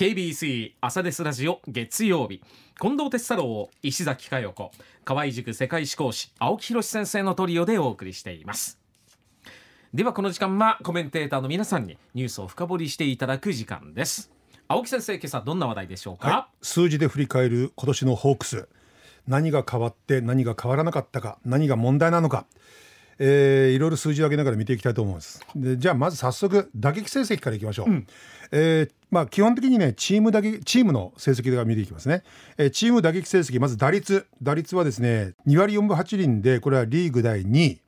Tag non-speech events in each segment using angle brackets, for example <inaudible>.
KBC 朝ですラジオ月曜日。近藤哲太郎石崎佳代子。河合塾世界史講師青木博先生のトリオでお送りしています。ではこの時間はコメンテーターの皆さんにニュースを深掘りしていただく時間です。青木先生今朝どんな話題でしょうか、はい、数字で振り返る今年のホークス。何が変わって何が変わらなかったか何が問題なのか。えー、いろいろ数字を上げながら見ていきたいと思います。でじゃあまず早速打撃成績からいきましょう、うん、えー、まあ、基本的にねチーム打撃チームの成績で見ていきますね、えー、チーム打撃成績まず打率。打率はですね2割4分8厘でこれはリーグ第2位。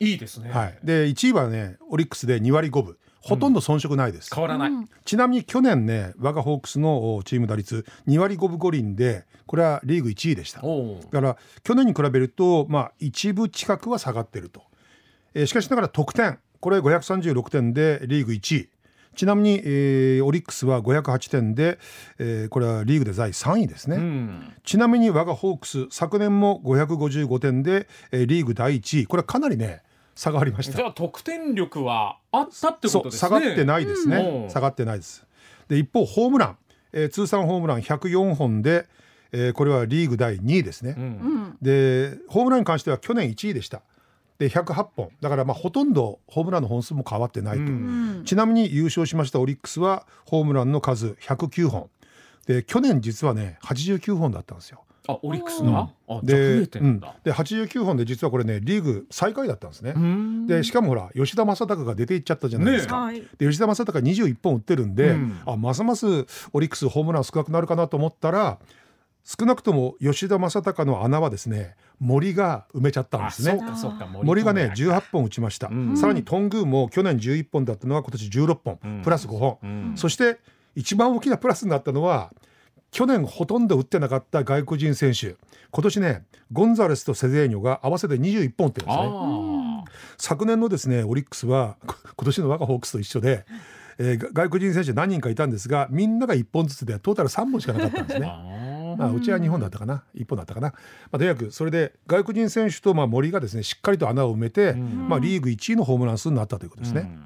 いいですね、はい、で1位はねオリックスで2割5分。ほとんど遜色ないです、うん、変わらない、ちなみに去年ね我がホークスのチーム打率2割5分5厘でこれはリーグ1位でした。だから去年に比べるとまあ一部近くは下がってるとえー、しかしながら得点。これ536点でリーグ1位。ちなみに、えー、オリックスは508点で、えー、これはリーグで第3位ですね、うん、ちなみに我がホークス昨年も555点で、えー、リーグ第1位。これはかなりね差がありました。じゃあ得点力はあったってことですね。下がってないですね、うん、下がってないです。で一方ホームラン、えー、通算ホームラン104本で、えー、これはリーグ第2位ですね、うん、でホームランに関しては去年1位でしたで108本だからまあほとんどホームランの本数も変わってないと、うん、ちなみに優勝しましたオリックスはホームランの数109本で去年実はね89本だったんですよ。あオリックスが、うん、で,、うん、で89本で実はこれねリーグ最下位だったんですね。でしかもほら吉田正尚が出ていっちゃったじゃないですか、ね、で吉田正尚21本打ってるんで、うん、あますますオリックスホームラン少なくなるかなと思ったら少なくとも吉田正尚の穴はですね森が埋めちゃったんですね。森がね18本打ちました、うん、さらに頓宮も去年11本だったのは今年16本、うん、プラス5本、うん、そして一番大きなプラスになったのは去年ほとんど打ってなかった外国人選手。今年ねゴンザレスとセゼーニョが合わせて21本打ってるんですね。昨年のですねオリックスは <laughs> 今年の我がホークスと一緒でえー、外国人選手何人かいたんですがみんなが1本ずつでトータル3本しかなかったんですね。<laughs> まあ、うちは日本だったかな。一本だったかな、まあ、とにかくそれで外国人選手とまあ森がですねしっかりと穴を埋めて、まあ、リーグ1位のホームラン数になったということですね。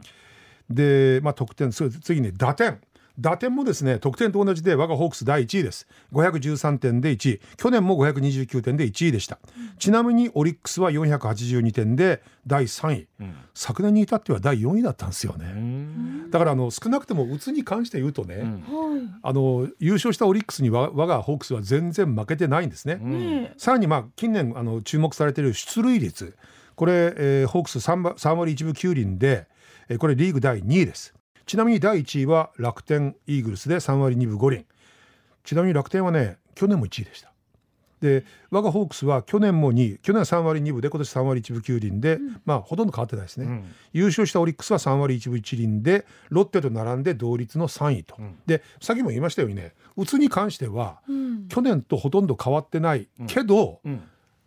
で、まあ、得点次に打点打点もですね得点と同じで我がホークス第1位です。513点で1位。去年も529点で1位でした、うん、ちなみにオリックスは482点で第3位、うん、昨年に至っては第4位だったんですよね。だからあの少なくともうつに関して言うとね、うん、あの優勝したオリックスに我がホークスは全然負けてないんですね、さらにまあ近年あの注目されている出塁率。これ、えー、ホークス 3, 3割1分9厘で、えー、これリーグ第2位ですちなみに第1位は楽天イーグルスで3割2分5厘。ちなみに楽天はね去年も1位でした。で我がホークスは去年も2位。去年は3割2分で今年3割1分9厘で、うん、まあほとんど変わってないですね、うん、優勝したオリックスは3割1分1厘でロッテと並んで同率の3位と、うん、でさっきも言いましたようにねうつに関しては、去年とほとんど変わってないけど、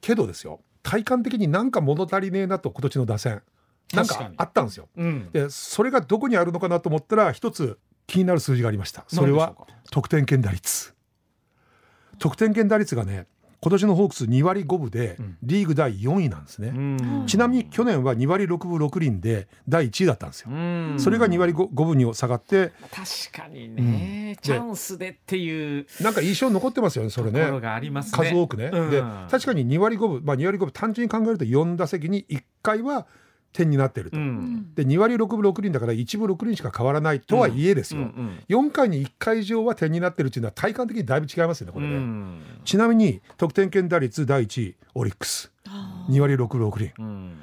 けどですよ。体感的になんか物足りねえなと今年の打線なんかあったんですよ。うん、でそれがどこにあるのかなと思ったら一つ気になる数字がありました。それは得点圏打率。得点圏打率がね今年のホークス2割5分でリーグ第4位なんですね、うん、ちなみに去年は2割6分6厘で第1位だったんですよ、うん、それが2割 5, 5分に下がって確かにね、うん、チャンスでっていうなんか印象残ってますよねそれね、ね、数多くね、で確かに2割5分まあ2割5分単純に考えると4打席に1回は点になってると、うん、で2割6分6厘だから1分6厘しか変わらないとはいえですよ、うんうん。うん、4回に1回以上は点になってるっていうのは体感的にだいぶ違いますよねこれね、うん、ちなみに得点圏打率第1位オリックス。2割6分6厘、うん、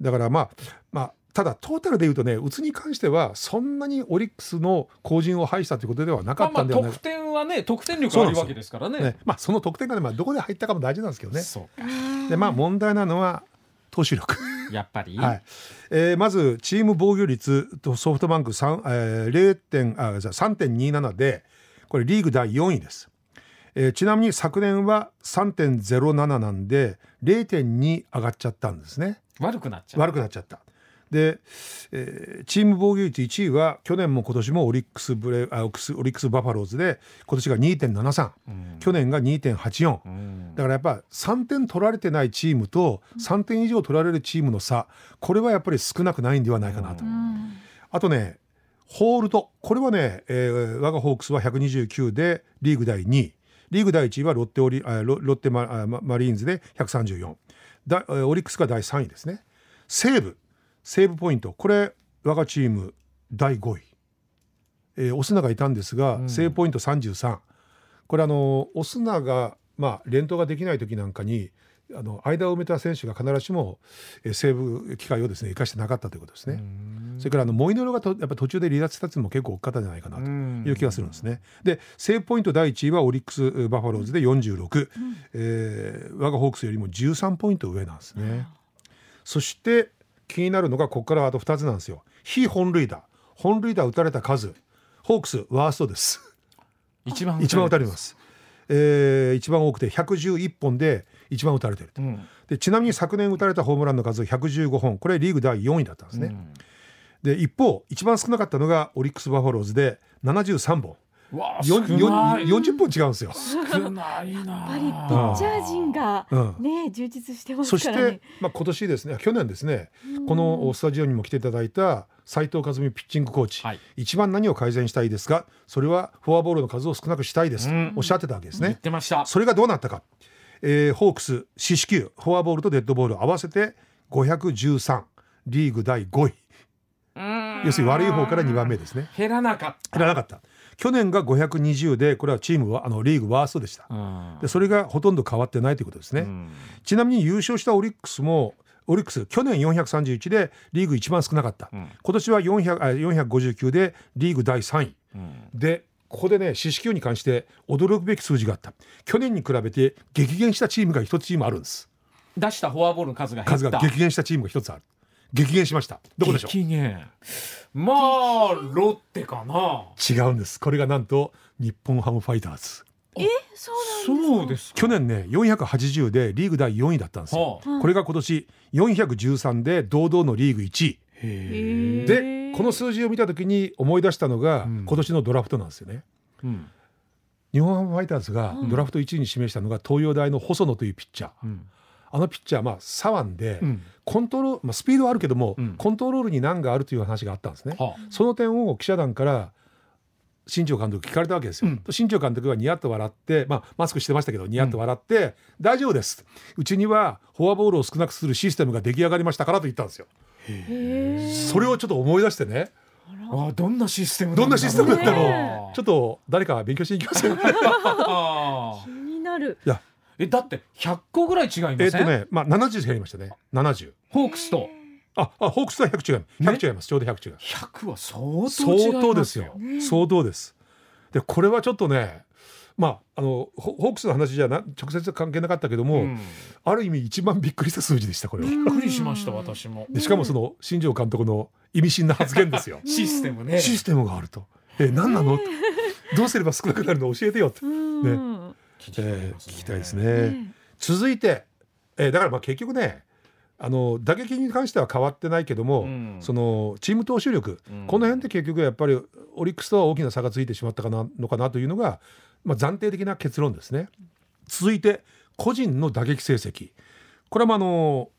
だからまあまあただトータルでいうとね、うつに関してはそんなにオリックスの後陣を排したということではなかったんではない。か、まあ、得点はね得点力あるわけですからね。ね。まあその得点がね、まあどこで入ったかも大事なんですけどね。でまあ問題なのは投手力。やっぱり、はい。えー、まずチーム防御率とソフトバンク3、えー、0. あ3.27でこれリーグ第4位です、えー、ちなみに昨年は3.07なんで0.2上がっちゃったんですね。悪くなっちゃった。悪くなっちゃったで、えー、チーム防御率1位は去年も今年もオリックスブレあオリックスバファローズで今年が2.73、うん、去年が2.84、うん、だからやっぱ3点取られてないチームと3点以上取られるチームの差これはやっぱり少なくないんではないかなと。うん、あとねホールド。これはね、えー、我がホークスは129でリーグ第2位。リーグ第1位はロッテオリロロッテママリーンズで134だオリックスが第3位ですね。西武西武ポイント。これ我がチーム第5位、えー、オスナがいたんですが、うん、西武ポイント33これあのオスナがまあ連投ができない時なんかにあの間を埋めた選手が必ずしも、えー、セーブ機会をですね生かしてなかったということですね。それからあのモイネロがとやっぱ途中で離脱したっていうのも結構大きかったんじゃないかなという気がするんですね。でセーブポイント第1位はオリックスバファローズで46、うん、えー、我がホークスよりも13ポイント上なんですね。そして気になるのがここからあと2つなんですよ。非本塁打。本塁打打たれた数。ホークスワーストです。一番一番打たれます。えー、一番多くて111本で一番打たれてると、うん、でちなみに昨年打たれたホームランの数115本。これリーグ第4位だったんですね、うん、で一方一番少なかったのがオリックス・バファローズで73本わ40本違うんですよ。少ないな。やっぱりピッチャー陣がね、うん、充実してますから、ね、そしてまあ今年ですね去年ですねこのスタジオにも来ていただいた斉藤和美ピッチングコーチ、はい、一番何を改善したいですか？それはフォアボールの数を少なくしたいです、おっしゃってたわけですね。言ってまそれがどうなったか、えー、ホークス四死球フォアボールとデッドボール合わせて513リーグ第5位。要するに悪い方から2番目ですね。減らなかった。減らなかった去年が520でこれはチームはあのリーグワーストでした。でそれがほとんど変わってないということですね。ちなみに優勝したオリックスもオリックス去年431でリーグ一番少なかった、うん、今年は400あ459でリーグ第3位、うん、でここでね四死球に関して驚くべき数字があった。去年に比べて激減したチームが一つチームあるんです。出したフォアボールの数が数が激減したチームが一つある激減しました。どこでしょう？激減。まあロッテかな。違うんです。これがなんと日本ハムファイターズ。えそうです去年ね480でリーグ第4位だったんですよ、はあ、これが今年413で堂々のリーグ1位。でこの数字を見た時に思い出したのが、今年のドラフトなんですよね、うん、日本ハムファイターズがドラフト1位に指名したのが東洋大の細野というピッチャー、うん、あのピッチャーまあ左腕で、コントロール、まあ、スピードはあるけども、コントロールに難があるという話があったんですね、はあ、その点を記者団から新庄監督聞かれたわけですよ、うん、新庄監督はニヤッと笑って、まあ、マスクしてましたけどニヤッと笑って、うん、大丈夫です。うちにはフォアボールを少なくするシステムが出来上がりましたからと言ったんですよ。それをちょっと思い出してね。あどんなシステムどんなシステムだったの？ちょっと誰か勉強しに行きますよ <laughs> 気になる。いやえだって100個ぐらい違いません？えっとねまあ70減りましたね。70ホークスと。ああホークスは100違い。100違います、ちょうど100違い。100は相当相当ですよ、ね、相当です。でこれはちょっとねまあ、あのホークスの話じゃな直接関係なかったけども、うん、ある意味一番びっくりした数字でしたこれは。びっくりしました私も。でしかもその新庄監督の意味深な発言ですよ。<laughs> システムね。システムがあると。え何なの、どうすれば少なくなるの？教えてよと。ね、えー、聞きたいですね。続いて、えー、だからまあ結局ねあの打撃に関しては変わってないけども、うん、そのチーム投手力、うん、この辺で結局やっぱりオリックスとは大きな差がついてしまったかなのかなというのが、まあ、暫定的な結論ですね。続いて個人の打撃成績これもあの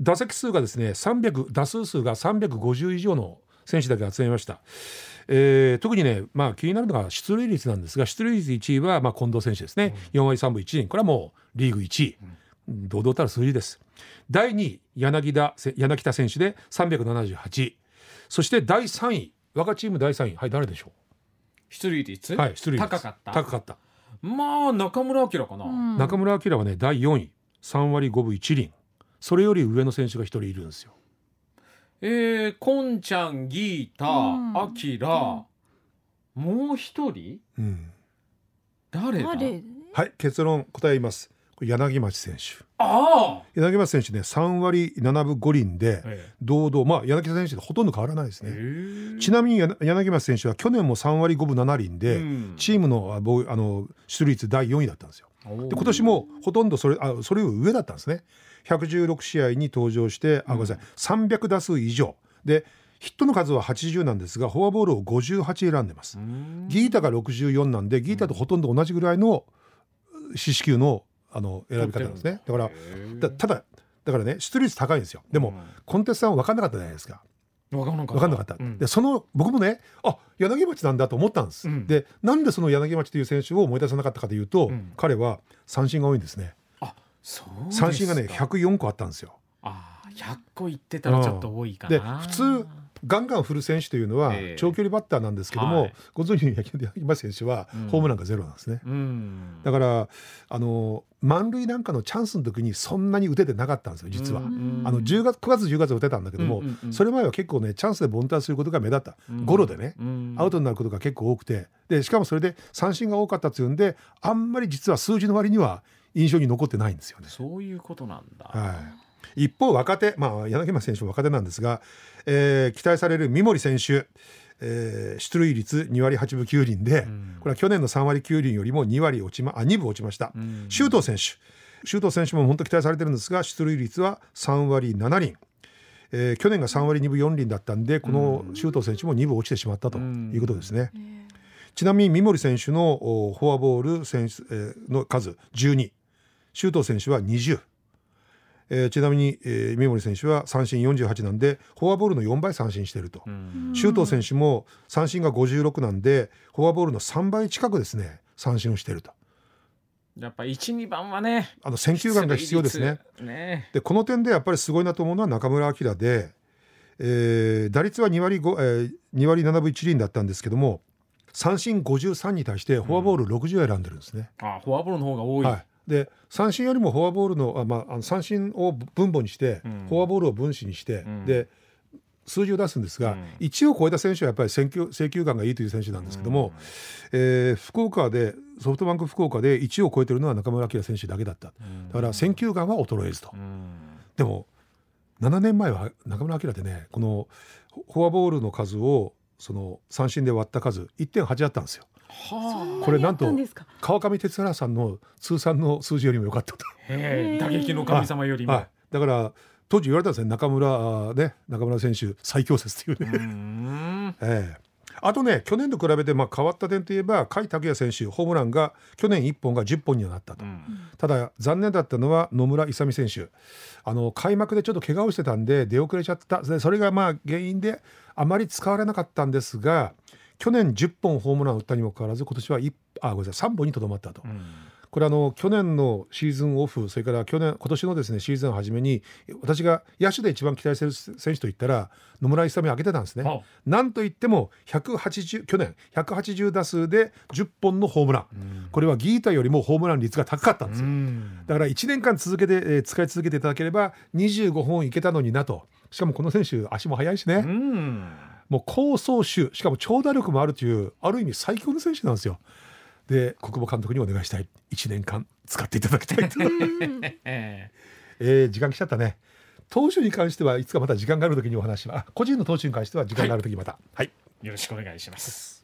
打席数がですね300打数数が350以上の選手だけ集めました。えー、特にね、まあ、気になるのが出塁率なんですが出塁率1位はまあ近藤選手ですね、うん、4割3分1厘。これはもうリーグ1位、堂々たる数字です。第2位柳田柳田選手で378そして第3位我がチーム第3位。はい誰でしょう？出塁率はい出塁率高かった？高かった。まあ中村晃かな、うん、中村晃はね第4位。3割5分1厘。それより上の選手が1人いるんですよえー、こんちゃんギータあきらもう一人、うん、誰だ？はい結論答えます。柳町選手。あ柳町選手ね3割7分5厘で堂々、まあ柳田選手とほとんど変わらないですね。ちなみに柳町選手は去年も3割5分7厘で、うん、チームのあの出塁率第4位だったんですよで今年もほとんどそれあそれより上だったんですね。116試合に登場して、あごめんなさい。300打数以上。でヒットの数は80なんですがフォアボールを58選んでます。ギータが64なんでギータとほとんど同じぐらいの四死球のあの選び方なんですね。だからただだからね出塁率高いんですよ。でも、うん、コンテストさんは分かんなかったじゃないですか分かんなかった、うん、でその僕もねあ柳町なんだと思ったんです、うん、でなんでその柳町という選手を思い出さなかったかというと、うん、彼は三振が多いんですね。あそう三振がね104個あったんですよ。あ100個いってたらちょっと多いかな、で普通ガンガン振る選手というのは長距離バッターなんですけども、はい、ご存知の柳町選手はホームランがゼロなんですね、うん、だからあの満塁なんかのチャンスの時にそんなに打ててなかったんですよ実は、うん、あの10月9月10月打てたんだけども、うんうんうん、それ前は結構ねチャンスで凡退することが目立った、ゴロでね、アウトになることが結構多くて。でしかもそれで三振が多かったっていうんであんまり実は数字の割には印象に残ってないんですよね。そういうことなんだ、はい一方若手、まあ、柳町選手も若手なんですが、えー、期待される三森選手えー、出塁率2割8分9厘で、うん、これは去年の3割9厘よりも2割落ちまあ2分落ちました、うん、周東選手。周東選手も本当期待されてるんですが出塁率は3割7厘、えー、去年が3割2分4厘だったんでこの周東選手も2分落ちてしまったということですね、うん、ちなみに三森選手のフォアボール選手、えー、の数12周東選手は20えー、ちなみに、えー、三森選手は三振48なんでフォアボールの4倍三振していると周東選手も三振が56なんでフォアボールの3倍近くですね三振をしていると。やっぱ一二番はねあの選球眼が必要ですね。ねでこの点でやっぱりすごいなと思うのは中村晃で、えー、打率は2割 ,5、えー、2割7分1厘だったんですけども三振53に対してフォアボール60選んでるんですね。うん、あフォアボールの方が多い、はいで三振よりもフォアボールのあ、まあ、あの三振を分母にして、うん、フォアボールを分子にして、うん、で数字を出すんですが、うん、1を超えた選手はやっぱり選球請求眼がいいという選手なんですけども、うん、えー、福岡でソフトバンク福岡で1を超えてるのは中村晃選手だけだった、だから選球眼は衰えずと、でも7年前は中村晃ってねこのフォアボールの数をその三振で割った数1.8あったんですよ。はあ、これなんと川上哲原さんの通算の数字よりも良かったと。打撃の神様よりも、はいはい、だから当時言われたんですね中村ね中村選手最強説っていうね。<laughs> ええあとね去年と比べてまあ変わった点といえば甲斐拓也選手ホームランが去年1本が10本にはなったと、うん、ただ残念だったのは野村勇選手。あの開幕でちょっと怪我をしてたんで出遅れちゃった。それがまあ原因であまり使われなかったんですが去年10本ホームラン打ったにもかかわらず今年はあごめんなさい3本にとどまったと。うんこれあの去年のシーズンオフそれから去年今年のですねシーズン初めに私が野手で一番期待する選手といったら野村勇挙げてたんですね。なんといっても180去年180打数で10本のホームラン、これはギータよりもホームラン率が高かったんですよ。だから1年間続けて、えー、使い続けていただければ25本いけたのになとしかもこの選手足も速いしね。もう高走守しかも長打力もあるというある意味最強の選手なんですよ。で国母監督にお願いしたい。1年間使っていただきたい <laughs> えー、時間来ちゃったね。投手に関してはいつかまた時間がある時にお話は個人の投手に関しては時間がある時また、はい、はい、よろしくお願いします